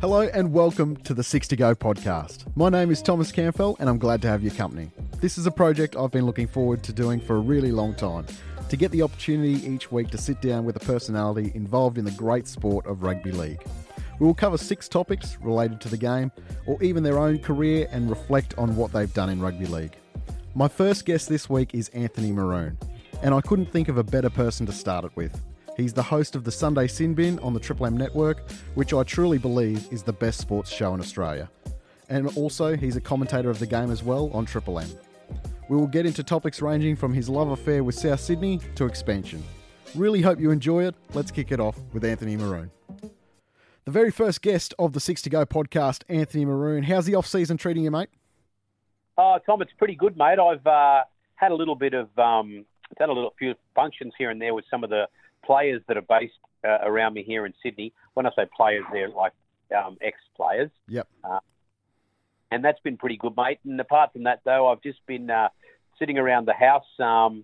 Hello and welcome to the Six to Go podcast. My name is Thomas Campbell and I'm glad to have your company. This is a project I've been looking forward to doing for a really long time to get the opportunity each week to sit down with a personality involved in the great sport of rugby league. We will cover six topics related to the game or even their own career and reflect on what they've done in rugby league. My first guest this week is Anthony Maroon, and I couldn't think of a better person to start it with. He's the host of the Sunday Sin Bin on the Triple M network, which I truly believe is the best sports show in Australia. And also, he's a commentator of the game as well on Triple M. We will get into topics ranging from his love affair with South Sydney to expansion. Really hope you enjoy it. Let's kick it off with Anthony Maroon. The very first guest of the Six to Go podcast, Anthony Maroon. How's the off season treating you, mate? Oh, Tom, it's pretty good, mate. I've uh, had a little bit of um, done a little few functions here and there with some of the players that are based uh, around me here in Sydney. When I say players, they're like um, ex-players. Yep. Uh, and that's been pretty good, mate. And apart from that, though, I've just been uh, sitting around the house. Um,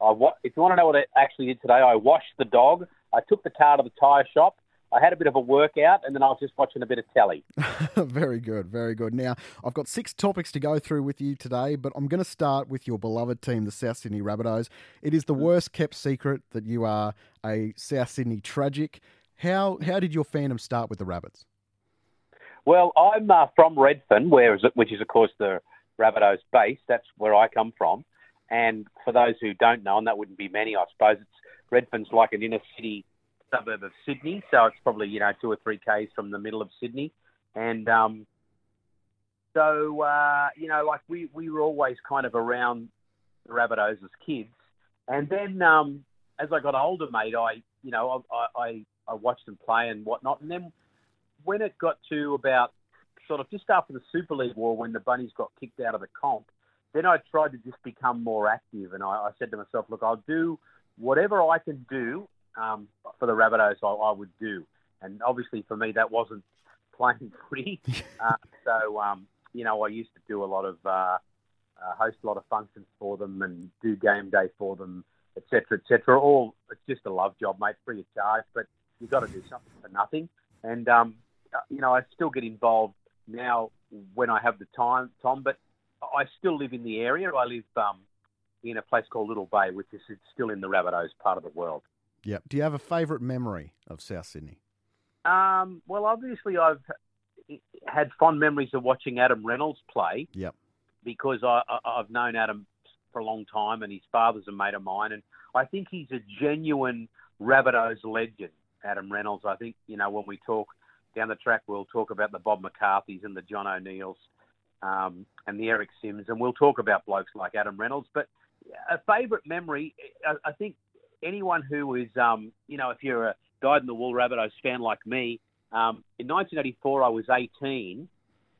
I wa- if you want to know what I actually did today, I washed the dog. I took the car to the tyre shop. I had a bit of a workout, and then I was just watching a bit of telly. very good, very good. Now, I've got six topics to go through with you today, but I'm going to start with your beloved team, the South Sydney Rabbitohs. It is the worst kept secret that you are a South Sydney tragic. How how did your fandom start with the Rabbits? Well, I'm uh, from Redfern, where is it, which is of course the Rabbitohs base. That's where I come from. And for those who don't know, and that wouldn't be many, I suppose, it's Redfern's like an inner city suburb of Sydney, so it's probably you know two or three k's from the middle of Sydney, and um, so uh, you know like we we were always kind of around the Rabbitohs as kids, and then um, as I got older, mate, I you know I, I I watched them play and whatnot, and then when it got to about sort of just after the Super League war, when the Bunnies got kicked out of the comp, then I tried to just become more active, and I, I said to myself, look, I'll do whatever I can do um, for the Rabbitohs, I, I, would do. And obviously for me, that wasn't playing footy. uh, so, um, you know, I used to do a lot of, uh, uh, host a lot of functions for them and do game day for them, etc., etc. All, it's just a love job, mate, free of charge, but you've got to do something for nothing. And, um, uh, you know, I still get involved now when I have the time, Tom, but I still live in the area. I live um, in a place called Little Bay, which is still in the Rabbitohs part of the world. Yep. Do you have a favourite memory of South Sydney? Um, well, obviously, I've had fond memories of watching Adam Reynolds play. Yep. Because I, have known Adam for a long time, and his father's a mate of mine, and I think he's a genuine Rabbitohs legend. Adam Reynolds. I think you know when we talk down the track, we'll talk about the Bob McCarthy's and the John O'Neills um, and the Eric Simms, and we'll talk about blokes like Adam Reynolds. But a favourite memory, I, I think anyone who is, um, you know, if you're a dyed in the wool Rabbitohs fan like me, um, in 1984 I was 18,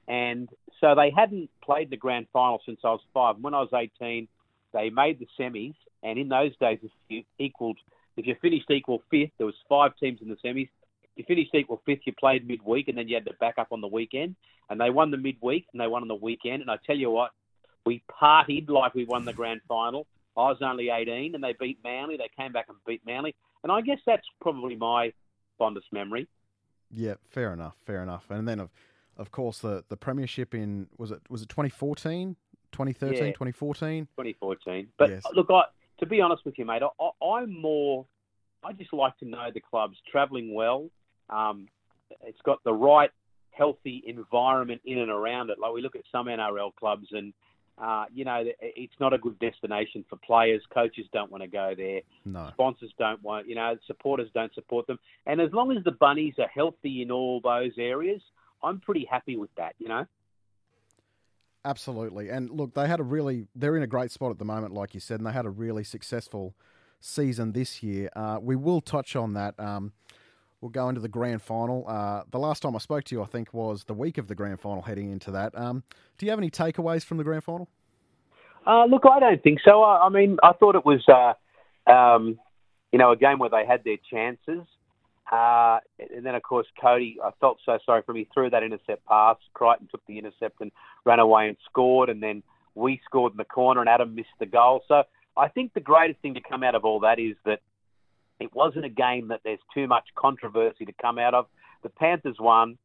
and so they hadn't played the grand final since I was five. When I was 18, they made the semis, and in those days, if you equaled, if you finished equal fifth, there was five teams in the semis. If you finished equal fifth, you played midweek, and then you had to back up on the weekend. And they won the midweek, and they won on the weekend. And I tell you what, we partied like we won the grand final. I was only 18 and they beat Manly. They came back and beat Manly. And I guess that's probably my fondest memory. Yeah, fair enough, fair enough. And then, of, of course, the, the premiership in, was it was it 2014, 2013, yeah, 2014? 2014. But yes. look, I, to be honest with you, mate, I, I'm more, I just like to know the club's travelling well. Um, it's got the right healthy environment in and around it. Like we look at some NRL clubs and – uh, you know, it's not a good destination for players. Coaches don't want to go there. No. Sponsors don't want, you know, supporters don't support them. And as long as the bunnies are healthy in all those areas, I'm pretty happy with that, you know? Absolutely. And look, they had a really, they're in a great spot at the moment, like you said, and they had a really successful season this year. Uh, we will touch on that. Um, we'll go into the grand final. Uh, the last time I spoke to you, I think, was the week of the grand final heading into that. Um, do you have any takeaways from the grand final? Uh, look, I don't think so. I, I mean, I thought it was, uh, um, you know, a game where they had their chances. Uh, and then, of course, Cody, I felt so sorry for him. He threw that intercept pass. Crichton took the intercept and ran away and scored. And then we scored in the corner and Adam missed the goal. So I think the greatest thing to come out of all that is that it wasn't a game that there's too much controversy to come out of. The Panthers won.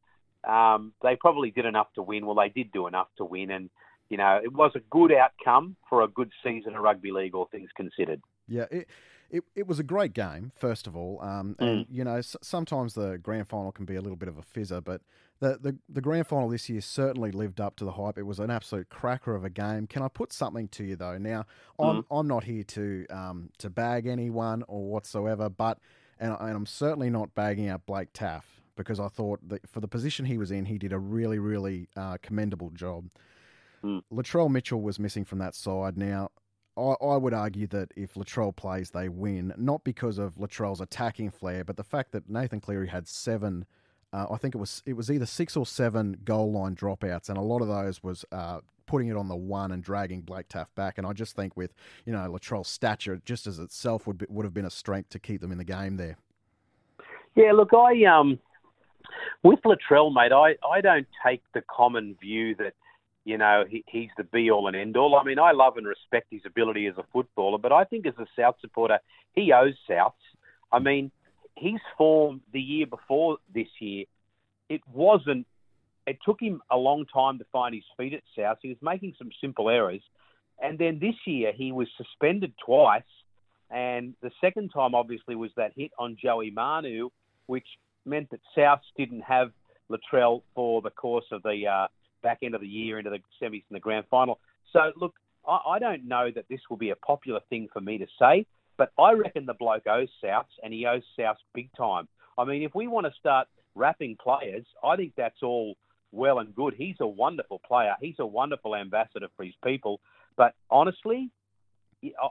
Um, they probably did enough to win. Well, they did do enough to win, and you know it was a good outcome for a good season of rugby league, all things considered. Yeah, it, it, it was a great game, first of all. Um, and, mm. you know, s- sometimes the grand final can be a little bit of a fizzer, but the, the, the grand final this year certainly lived up to the hype. It was an absolute cracker of a game. Can I put something to you, though? Now, I'm, mm. I'm not here to, um, to bag anyone or whatsoever, but, and, and I'm certainly not bagging out Blake Taaffe because I thought that for the position he was in, he did a really, really uh, commendable job. Mm. Latrell Mitchell was missing from that side. Now, I, I would argue that if Latrell plays, they win, not because of Latrell's attacking flair, but the fact that Nathan Cleary had seven. Uh, I think it was it was either six or seven goal line dropouts, and a lot of those was uh, putting it on the one and dragging Blake Taaffe back. And I just think with you know Latrell's stature, just as itself would be, would have been a strength to keep them in the game there. Yeah, look, I um with Latrell, mate, I, I don't take the common view that you know, he, he's the be all and end all. I mean, I love and respect his ability as a footballer, but I think as a South supporter, he owes Souths. I mean, his form the year before this year, it wasn't. It took him a long time to find his feet at South. He was making some simple errors, and then this year he was suspended twice, and the second time obviously was that hit on Joey Manu, which meant that South didn't have Latrell for the course of the uh, back end of the year into the semis and the grand final. So, look, I, I don't know that this will be a popular thing for me to say, but I reckon the bloke owes Souths, and he owes Souths big time. I mean, if we want to start wrapping players, I think that's all well and good. He's a wonderful player. He's a wonderful ambassador for his people. But honestly,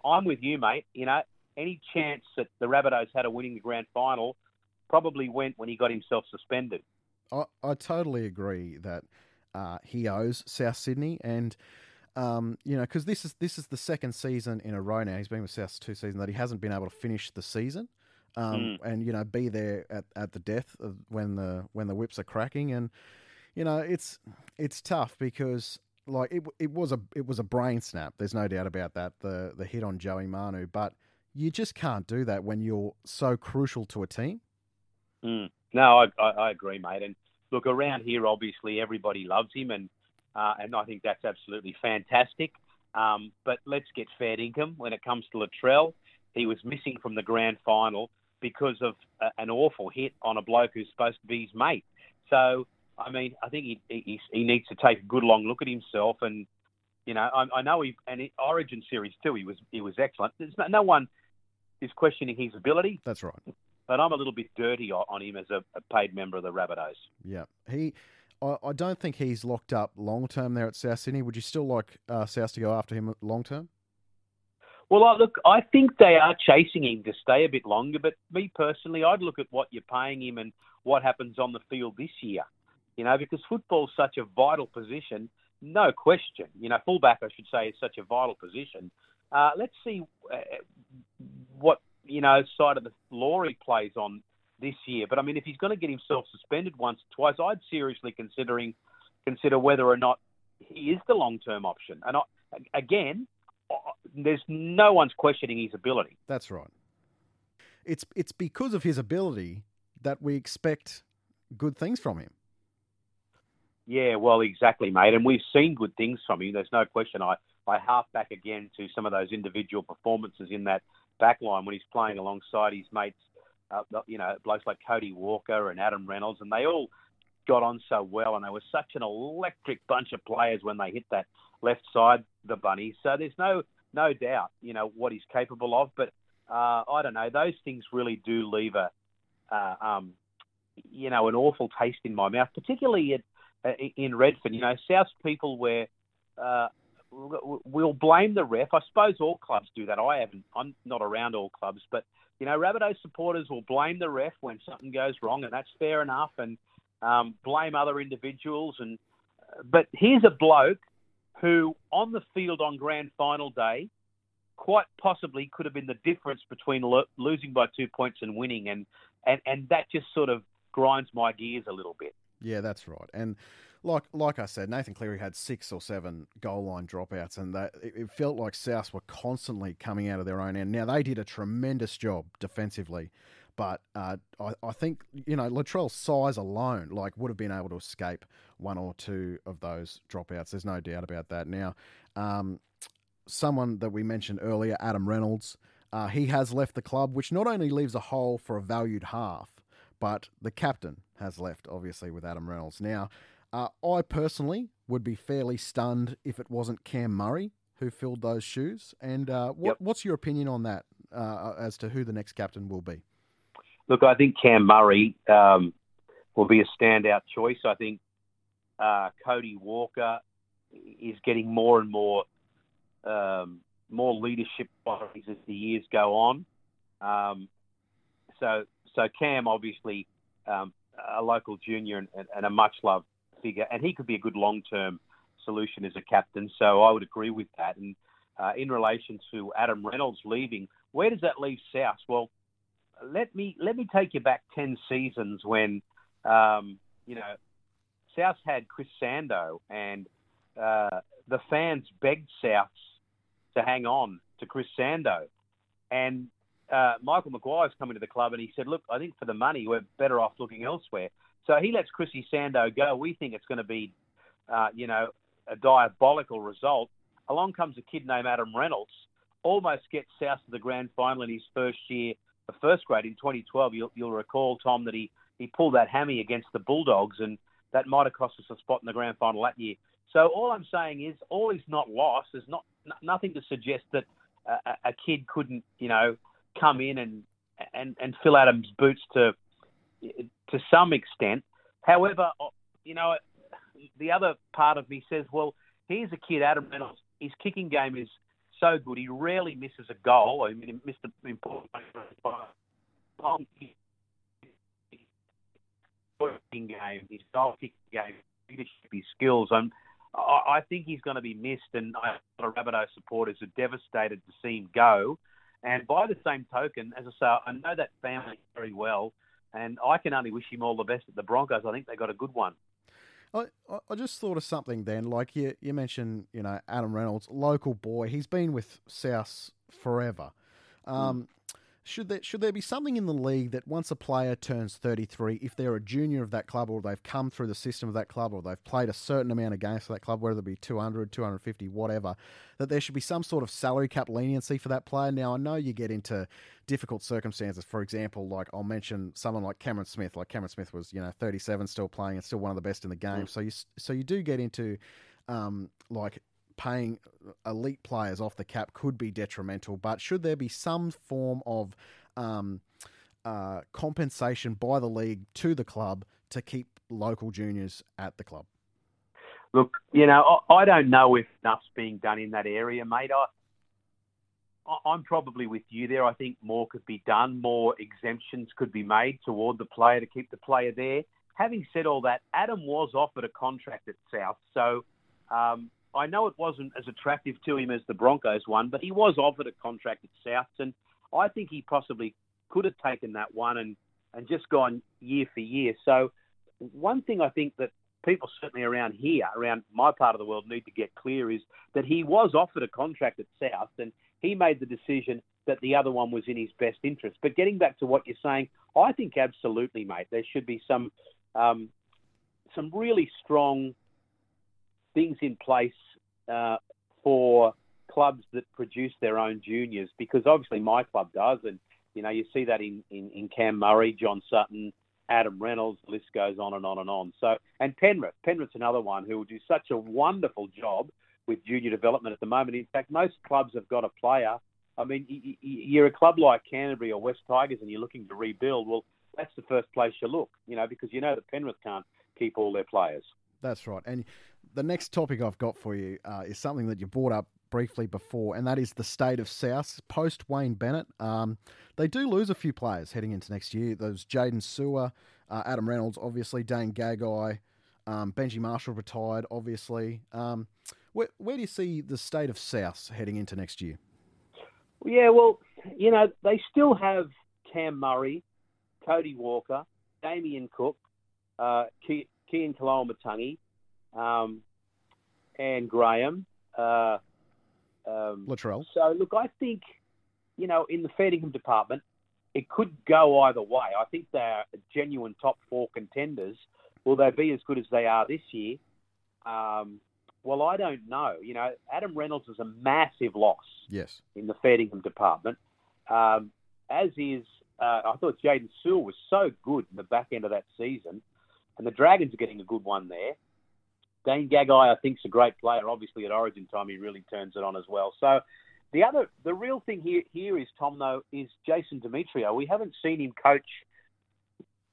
I'm with you, mate. You know, any chance that the Rabbitohs had of winning the grand final probably went when he got himself suspended. I, I totally agree that uh, he owes South Sydney, and um, you know, because this is this is the second season in a row now. He's been with South two seasons that he hasn't been able to finish the season, um, mm. and you know, be there at, at the death of when the when the whips are cracking, and you know, it's it's tough because like it it was a it was a brain snap. There's no doubt about that. The the hit on Joey Manu, but you just can't do that when you're so crucial to a team. Mm. No, I, I, I agree, mate, and look around here. Obviously, everybody loves him, and uh, and I think that's absolutely fantastic. Um, but let's get fair income when it comes to Latrell. He was missing from the grand final because of a, an awful hit on a bloke who's supposed to be his mate. So, I mean, I think he, he, he needs to take a good long look at himself. And, you know, I, I know he, and in Origin Series too, he was, he was excellent. There's no, no one is questioning his ability. That's right but I'm a little bit dirty on him as a, a paid member of the Rabbitohs. Yeah, he. I, I don't think he's locked up long term there at South Sydney. Would you still like uh, South to go after him long term? Well, I, look, I think they are chasing him to stay a bit longer. But me personally, I'd look at what you're paying him and what happens on the field this year. You know, because football's such a vital position, no question. You know, fullback, I should say, is such a vital position. Uh, let's see uh, what you know, side of the law he plays on this year. But I mean, if he's going to get himself suspended once or twice, I'd seriously considering consider whether or not he is the long term option. And I, again, there's no one's questioning his ability. That's right. It's it's because of his ability that we expect good things from him. Yeah, well, exactly, mate. And we've seen good things from him. There's no question. I, I hark back again to some of those individual performances in that backline when he's playing alongside his mates, uh, you know, blokes like Cody Walker and Adam Reynolds, and they all got on so well, and they were such an electric bunch of players when they hit that left side, the bunny. So there's no no doubt, you know, what he's capable of. But uh, I don't know; those things really do leave a, uh, um, you know, an awful taste in my mouth, particularly at, uh, in Redfern. You know, South people where uh, we'll blame the ref. I suppose all clubs do that. I haven't. I'm not around all clubs, but you know, Rabbitoh supporters will blame the ref when something goes wrong, and that's fair enough. And um, blame other individuals. And but here's a bloke who, on the field on grand final day, quite possibly could have been the difference between lo- losing by two points and winning, and and and that just sort of grinds my gears a little bit. Yeah, that's right. And like like I said, Nathan Cleary had six or seven goal line dropouts, and that it, it felt like South were constantly coming out of their own end. Now they did a tremendous job defensively, but uh, I, I think you know Latrell's size alone, like, would have been able to escape one or two of those dropouts. There's no doubt about that. Now, um, someone that we mentioned earlier, Adam Reynolds, uh, he has left the club, which not only leaves a hole for a valued half, but the captain has left, obviously, with Adam Reynolds. Now, uh, I personally would be fairly stunned if it wasn't Cam Murray who filled those shoes. And uh, what, yep. what's your opinion on that uh, as to who the next captain will be? Look, I think Cam Murray um, will be a standout choice. I think uh, Cody Walker is getting more and more um, more leadership qualities as the years go on. Um, so, so Cam obviously um, a local junior and, and, a much loved figure, and he could be a good long term solution as a captain. So I would agree with that. And uh, in relation to Adam Reynolds leaving, where does that leave South? Well, let me let me take you back ten seasons when um, you know South had Chris Sandow, and uh, the fans begged South to hang on to Chris Sandow, and uh, Michael Maguire's coming to the club, and he said, "Look, I think for the money, we're better off looking elsewhere." So he lets Chrissy Sandow go. We think it's going to be, uh, you know, a diabolical result. Along comes a kid named Adam Reynolds, almost gets South to the grand final in his first year the first grade in 2012, you'll, you'll recall, Tom, that he, he pulled that hammy against the Bulldogs, and that might have cost us a spot in the grand final that year. So all I'm saying is, all is not lost. There's not n- nothing to suggest that a kid couldn't, you know, come in and and and fill Adam's boots to to some extent. However, you know, the other part of me says, well, here's a kid, Adam Reynolds. His kicking game is so good. He rarely misses a goal. I mean, he missed an important game, his goal kicking game, leadership, his skills. And I think he's going to be missed, and a lot of Rabbitoh supporters are devastated to see him go. And by the same token, as I say, I know that family very well, and I can only wish him all the best at the Broncos. I think they got a good one. I, I just thought of something then. Like you, you mentioned, you know, Adam Reynolds, local boy. He's been with South forever. Um, mm. Should there should there be something in the league that once a player turns 33, if they're a junior of that club or they've come through the system of that club or they've played a certain amount of games for that club, whether it be 200, 250, whatever, that there should be some sort of salary cap leniency for that player? Now, I know you get into difficult circumstances. For example, like I'll mention someone like Cameron Smith. Like Cameron Smith was, you know, 37, still playing and still one of the best in the game. Mm. So you so you do get into um, like paying elite players off the cap could be detrimental, but should there be some form of um, uh, compensation by the league to the club to keep local juniors at the club? Look, you know, I don't know if enough's being done in that area, mate. I, I'm probably with you there. I think more could be done. More exemptions could be made toward the player to keep the player there. Having said all that, Adam was offered a contract at South, so um, I know it wasn't as attractive to him as the Broncos one, but he was offered a contract at Souths, and I think he possibly could have taken that one and, and just gone year for year. So, one thing I think that people certainly around here, around my part of the world, need to get clear is that he was offered a contract at South, and he made the decision that the other one was in his best interest. But getting back to what you're saying, I think absolutely, mate, there should be some um, some really strong things in place uh, for clubs that produce their own juniors because obviously my club does, and you know you see that in, in, in Cam Murray, John Sutton, Adam Reynolds, the list goes on and on and on. So and Penrith, Penrith's another one who will do such a wonderful job with junior development at the moment. In fact, most clubs have got a player. I mean, you're a club like Canterbury or West Tigers, and you're looking to rebuild. Well, that's the first place you look, you know, because you know that Penrith can't keep all their players. That's right. And the next topic I've got for you uh, is something that you brought up briefly before, and that is the state of South post Wayne Bennett. Um, they do lose a few players heading into next year. Those Jaydn Su'A, uh, Adam Reynolds, obviously, Dane Gagai, um, Benji Marshall retired, obviously. Um, where, where do you see the state of South heading into next year? Yeah, well, you know, they still have Cam Murray, Cody Walker, Damien Cook, uh, Keaon Koloamatangi, um, and Graham. Uh, um, Latrell. So look, I think you know in the Ferdinand department, it could go either way. I think they're genuine top four contenders. Will they be as good as they are this year? Um, well, I don't know. You know, Adam Reynolds is a massive loss. Yes. In the Ferdinand department, um, as is uh, I thought Jaydn Su'A was so good in the back end of that season, and the Dragons are getting a good one there. Dane Gagai, I think, is a great player. Obviously, at Origin time, he really turns it on as well. So, the other, the real thing here, here is Tom though, is Jason Demetriou. We haven't seen him coach,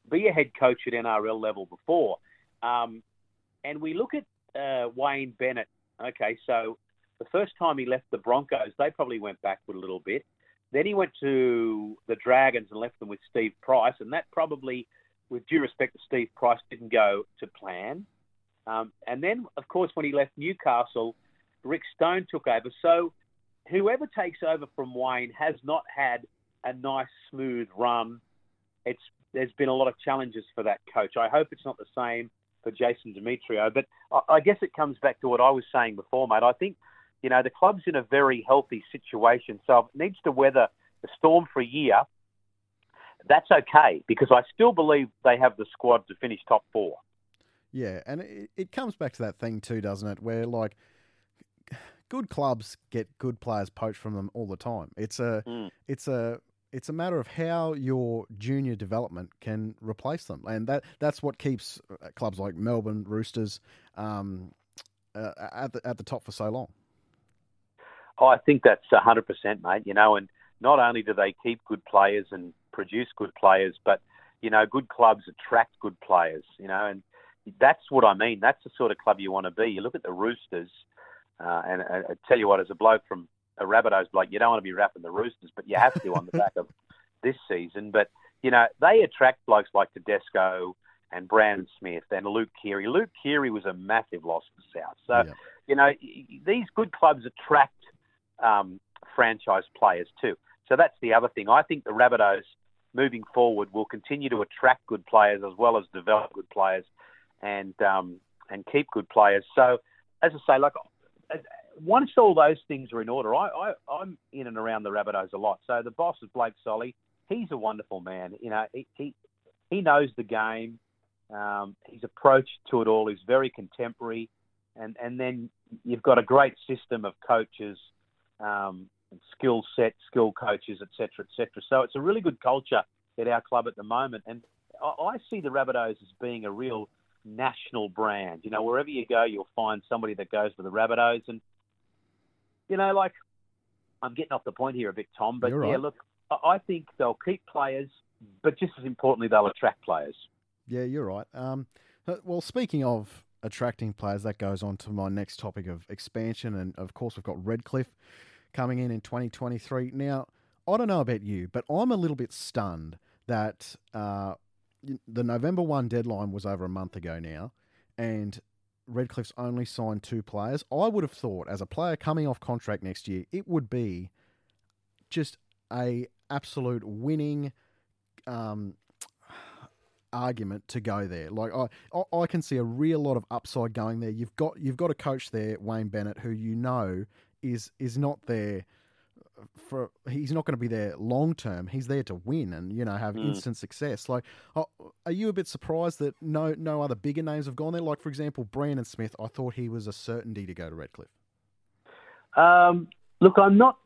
be a head coach at NRL level before, um, and we look at uh, Wayne Bennett. Okay, so the first time he left the Broncos, they probably went backward a little bit. Then he went to the Dragons and left them with Steve Price, and that probably, with due respect to Steve Price, didn't go to plan. Um, and then, of course, when he left Newcastle, Rick Stone took over. So whoever takes over from Wayne has not had a nice, smooth run. It's there's been a lot of challenges for that coach. I hope it's not the same for Jason Demetriou. But I, I guess it comes back to what I was saying before, mate. I think you know, the club's in a very healthy situation. So it needs to weather the storm for a year, that's okay because I still believe they have the squad to finish top four. Yeah, and it, it comes back to that thing too, doesn't it? Where like good clubs get good players poached from them all the time. It's a mm. it's a it's a matter of how your junior development can replace them, and that that's what keeps uh, clubs like Melbourne Roosters um, uh, at the at the top for so long. Oh, I think that's 100%, mate. You know, and not only do they keep good players and produce good players, but, you know, good clubs attract good players, you know, and that's what I mean. That's the sort of club you want to be. You look at the Roosters, uh, and I, I tell you what, as a bloke from a Rabbitohs bloke, you don't want to be rapping the Roosters, but you have to on the back of this season. But, you know, they attract blokes like Tedesco and Brandon Smith and Luke Keary. Luke Keary was a massive loss for South. So, yeah. you know, these good clubs attract um, franchise players too. So that's the other thing. I think the Rabbitohs moving forward will continue to attract good players as well as develop good players and um, and keep good players. So as I say, like once all those things are in order, I, I I'm in and around the Rabbitohs a lot. So the boss is Blake Solly. He's a wonderful man. You know, he he, he knows the game. Um, his approach to it all is very contemporary, and and then you've got a great system of coaches um, skill set, skill coaches, etc., etc. So it's a really good culture at our club at the moment, and I, see the Rabbitohs as being a real national brand. You know, wherever you go, you'll find somebody that goes for the Rabbitohs, and you know, like I'm getting off the point here a bit, Tom, but right. yeah, look, I think they'll keep players, but just as importantly, they'll attract players. Yeah, you're right. Um, uh, well, speaking of attracting players, that goes on to my next topic of expansion, and of course, we've got Redcliffe coming in in 2023. Now, I don't know about you, but I'm a little bit stunned that uh, the November 1 deadline was over a month ago now, and Redcliffe's only signed two players. I would have thought, as a player coming off contract next year, it would be just a absolute winning um, argument to go there. Like I, I can see a real lot of upside going there. You've got you've got a coach there, Wayne Bennett, who you know is is not there for he's not going to be there long term. He's there to win and you know have mm. instant success. Like, oh, are you a bit surprised that no no other bigger names have gone there? Like, for example, Brandon Smith. I thought he was a certainty to go to Redcliffe. Um, look, I'm not.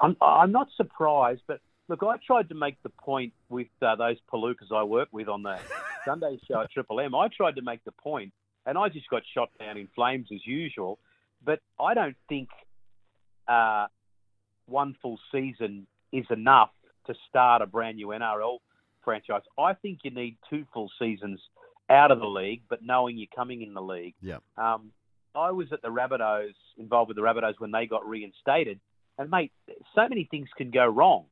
I'm I'm not surprised, but look, I tried to make the point with uh, those palookas I work with on the Sunday show at Triple M. I tried to make the point, and I just got shot down in flames as usual. But I don't think uh, one full season is enough to start a brand new NRL franchise. I think you need two full seasons out of the league, but knowing you're coming in the league. Yeah. Um, I was at the Rabbitohs, involved with the Rabbitohs when they got reinstated, and mate, so many things can go wrong.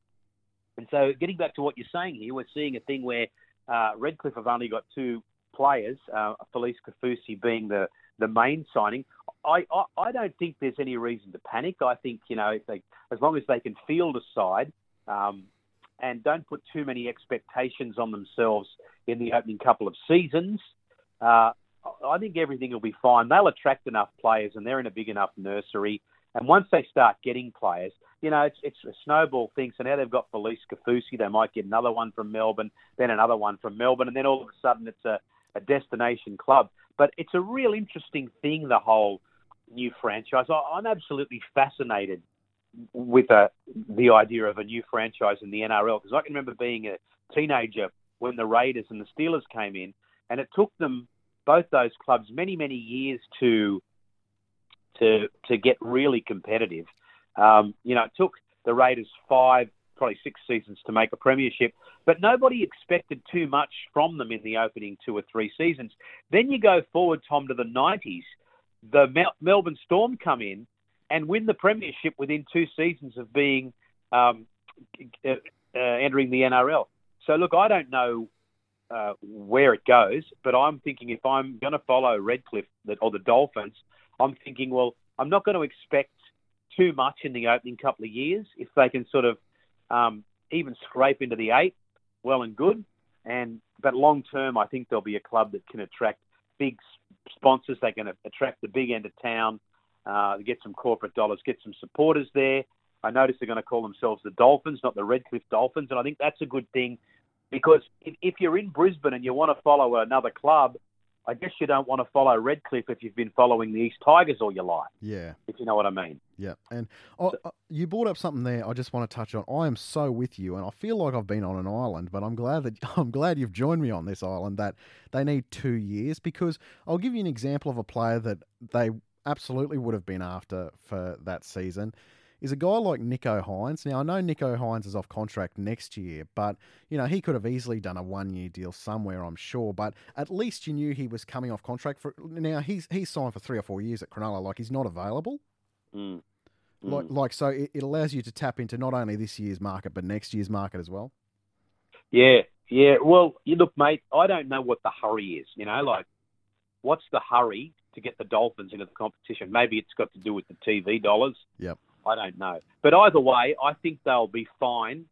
And so, getting back to what you're saying here, we're seeing a thing where uh, Redcliffe have only got two players, uh, Felise Kaufusi being the the main signing. I, I, I don't think there's any reason to panic. I think you know they, as long as they can field a side um, and don't put too many expectations on themselves in the opening couple of seasons, uh, I think everything will be fine. They'll attract enough players, and they're in a big enough nursery. And once they start getting players, you know, it's, it's a snowball thing. So now they've got Felise Kaufusi. They might get another one from Melbourne, then another one from Melbourne, and then all of a sudden it's a, a destination club. But it's a real interesting thing, the whole new franchise. I, I'm absolutely fascinated with a, uh, the idea of a new franchise in the NRL because I can remember being a teenager when the Raiders and the Steelers came in, and it took them both those clubs many many years to to to get really competitive. Um, you know, it took the Raiders five, probably six seasons to make a premiership, but nobody expected too much from them in the opening two or three seasons. Then you go forward, Tom, to the 90s. The Mel- Melbourne Storm come in and win the premiership within two seasons of being um, uh, uh, entering the NRL. So look, I don't know uh, where it goes, but I'm thinking if I'm going to follow Redcliffe or the Dolphins, I'm thinking, well, I'm not going to expect too much in the opening couple of years. If they can sort of um, even scrape into the eight, well and good. And but long term, I think there'll be a club that can attract big sponsors. They can attract the big end of town, uh, get some corporate dollars, get some supporters there. I notice they're going to call themselves the Dolphins, not the Redcliffe Dolphins, and I think that's a good thing because if, if you're in Brisbane and you want to follow another club, I guess you don't want to follow Redcliffe if you've been following the East Tigers all your life. Yeah. If you know what I mean. Yeah. And you brought up something there I just want to touch on. I am so with you and I feel like I've been on an island, but I'm glad that I'm glad you've joined me on this island that they need 2 years because I'll give you an example of a player that they absolutely would have been after for that season is a guy like Nicho Hynes. Now, I know Nicho Hynes is off contract next year, but, you know, he could have easily done a one year deal somewhere, I'm sure. But at least you knew he was coming off contract for. Now, he's he's signed for three or four years at Cronulla. Like, he's not available. Mm. Mm. Like, like, so it, it allows you to tap into not only this year's market, but next year's market as well. Yeah, yeah. Well, you look, mate, I don't know what the hurry is. You know, like, what's the hurry to get the Dolphins into the competition? Maybe it's got to do with the TV dollars. Yep. I don't know. But either way, I think they'll be fine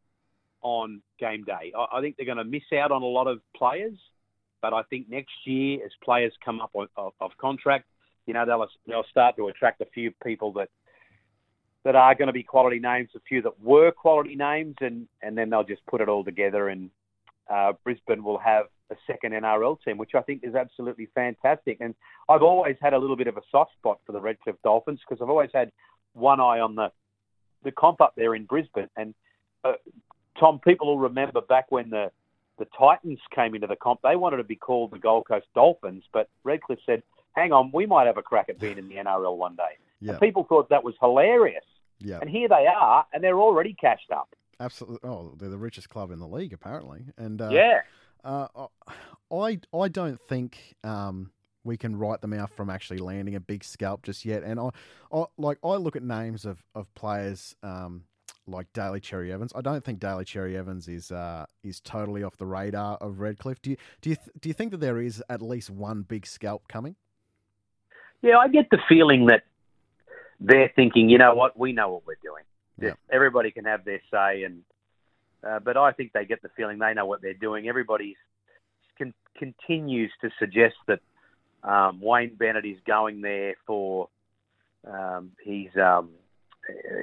on game day. I, I think they're going to miss out on a lot of players, but I think next year, as players come up of, of, of contract, you know they'll they'll start to attract a few people that that are going to be quality names, a few that were quality names, and and then they'll just put it all together, and uh, Brisbane will have a second NRL team, which I think is absolutely fantastic. And I've always had a little bit of a soft spot for the Redcliffe Dolphins because I've always had one eye on the the comp up there in Brisbane. And uh, Tom, people will remember back when the the Titans came into the comp, they wanted to be called the Gold Coast Dolphins, but Redcliffe said, "Hang on, we might have a crack at being in the NRL one day." Yeah. And people thought that was hilarious. Yeah. And here they are, and they're already cashed up. Absolutely. Oh, they're the richest club in the league, apparently. And uh, yeah, uh, I I don't think um, we can write them out from actually landing a big scalp just yet. And I, I like I look at names of of players um, like Daly Cherry Evans. I don't think Daly Cherry Evans is uh, is totally off the radar of Redcliffe. Do you do you th- do you think that there is at least one big scalp coming? Yeah, I get the feeling that they're thinking, you know what, we know what we're doing. Yeah. Everybody can have their say, and uh, but I think they get the feeling they know what they're doing. Everybody con- continues to suggest that um, Wayne Bennett is going there for um, his um,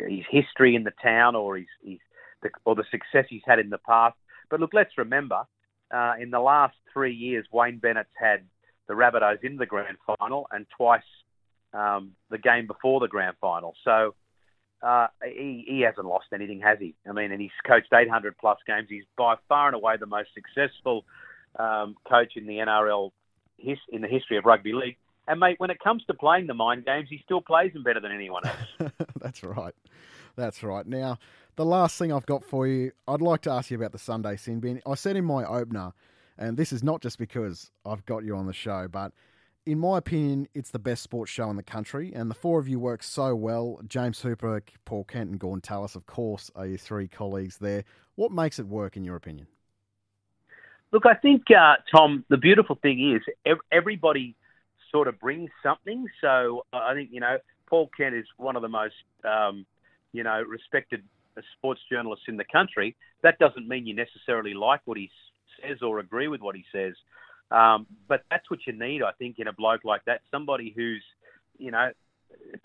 his history in the town or his, his the, or the success he's had in the past. But look, let's remember, uh, in the last three years, Wayne Bennett's had the Rabbitohs in the grand final and twice um, the game before the grand final. So uh, he, he hasn't lost anything, has he? I mean, and he's coached 800 plus games. He's by far and away the most successful um, coach in the NRL his, in the history of rugby league. And mate, when it comes to playing the mind games, he still plays them better than anyone else. That's right. That's right. Now, the last thing I've got for you, I'd like to ask you about the Sunday sin bin. I said in my opener, and this is not just because I've got you on the show, but in my opinion, it's the best sports show in the country, and the four of you work so well. James Hooper, Paul Kent, and Gordon Tallis, of course, are your three colleagues there. What makes it work, in your opinion? Look, I think, uh, Tom, the beautiful thing is everybody sort of brings something. So uh, I think, you know, Paul Kent is one of the most, um, you know, respected sports journalists in the country. That doesn't mean you necessarily like what he says or agree with what he says. Um, but that's what you need, I think, in a bloke like that. Somebody who's, you know,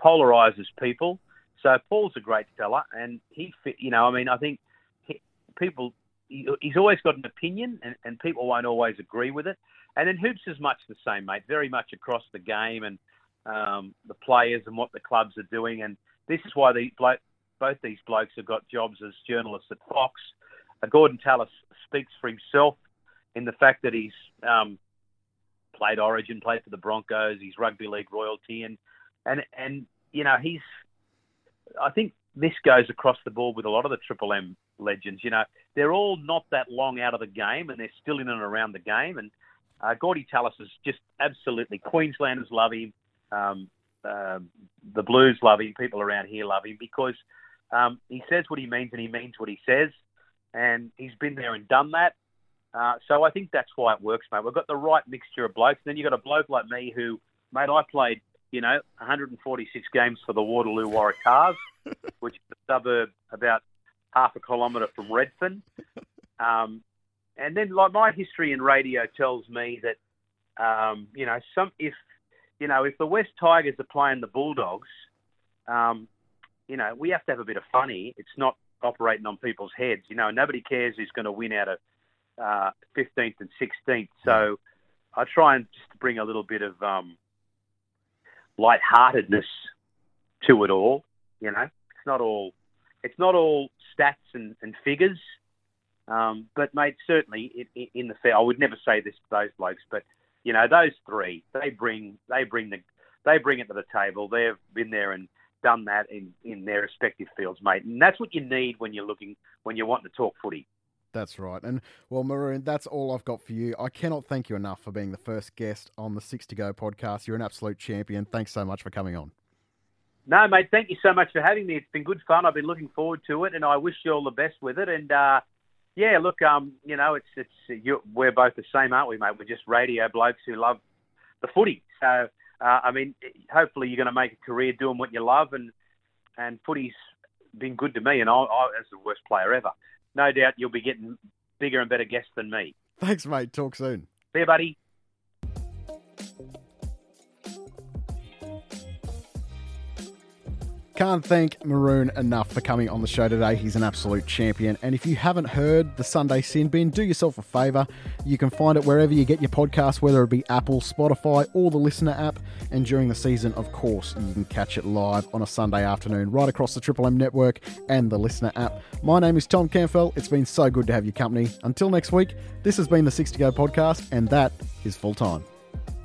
polarizes people. So Paul's a great fella, and he, fit, you know, I mean, I think he, people, he, he's always got an opinion, and, and people won't always agree with it. And then Hoops is much the same, mate. Very much across the game and um, the players and what the clubs are doing. And this is why the bloke, both these blokes have got jobs as journalists at Fox. Uh, Gordon Tallis speaks for himself in the fact that he's um, played Origin, played for the Broncos, he's rugby league royalty, and and and you know he's. I think this goes across the board with a lot of the Triple M legends. You know, they're all not that long out of the game, and they're still in and around the game. And uh, Gordy Tallis is just absolutely Queenslanders love him. Um, uh, the Blues love him. People around here love him because um, he says what he means and he means what he says, and he's been there and done that. Uh, so I think that's why it works, mate. We've got the right mixture of blokes. And then you've got a bloke like me who, mate, I played, you know, 146 games for the Waterloo Waratahs, which is a suburb about half a kilometre from Redfern. Um, and then, like my history in radio tells me that, um, you know, some if you know if the West Tigers are playing the Bulldogs, um, you know, we have to have a bit of funny. It's not operating on people's heads. You know, nobody cares who's going to win out of uh, 15th and 16th. So I try and just bring a little bit of um, lightheartedness to it all. You know, it's not all it's not all stats and, and figures. Um, but mate, certainly in, in the fair, I would never say this to those blokes, but you know, those three, they bring they bring the they bring it to the table. They've been there and done that in, in their respective fields, mate. And that's what you need when you're looking when you're wanting to talk footy. That's right. And well, Maroon, that's all I've got for you. I cannot thank you enough for being the first guest on the Six to Go podcast. You're an absolute champion. Thanks so much for coming on. No, mate, thank you so much for having me. It's been good fun. I've been looking forward to it, and I wish you all the best with it. And uh, yeah, look, um, you know, it's it's we're both the same, aren't we, mate? We're just radio blokes who love the footy. So, uh, I mean, hopefully you're going to make a career doing what you love, and and footy's been good to me, and I, I as the worst player ever no doubt you'll be getting bigger and better guests than me. Thanks, mate. Talk soon. See you, buddy. Can't thank Maroon enough for coming on the show today. He's an absolute champion. And if you haven't heard the Sunday Sin Bin, do yourself a favour. You can find it wherever you get your podcast, whether it be Apple, Spotify, or the LiSTNR app. And during the season, of course, you can catch it live on a Sunday afternoon right across the Triple M network and the LiSTNR app. My name is Tom Campbell. It's been so good to have your company. Until next week, this has been the Six to Go podcast, and that is full time.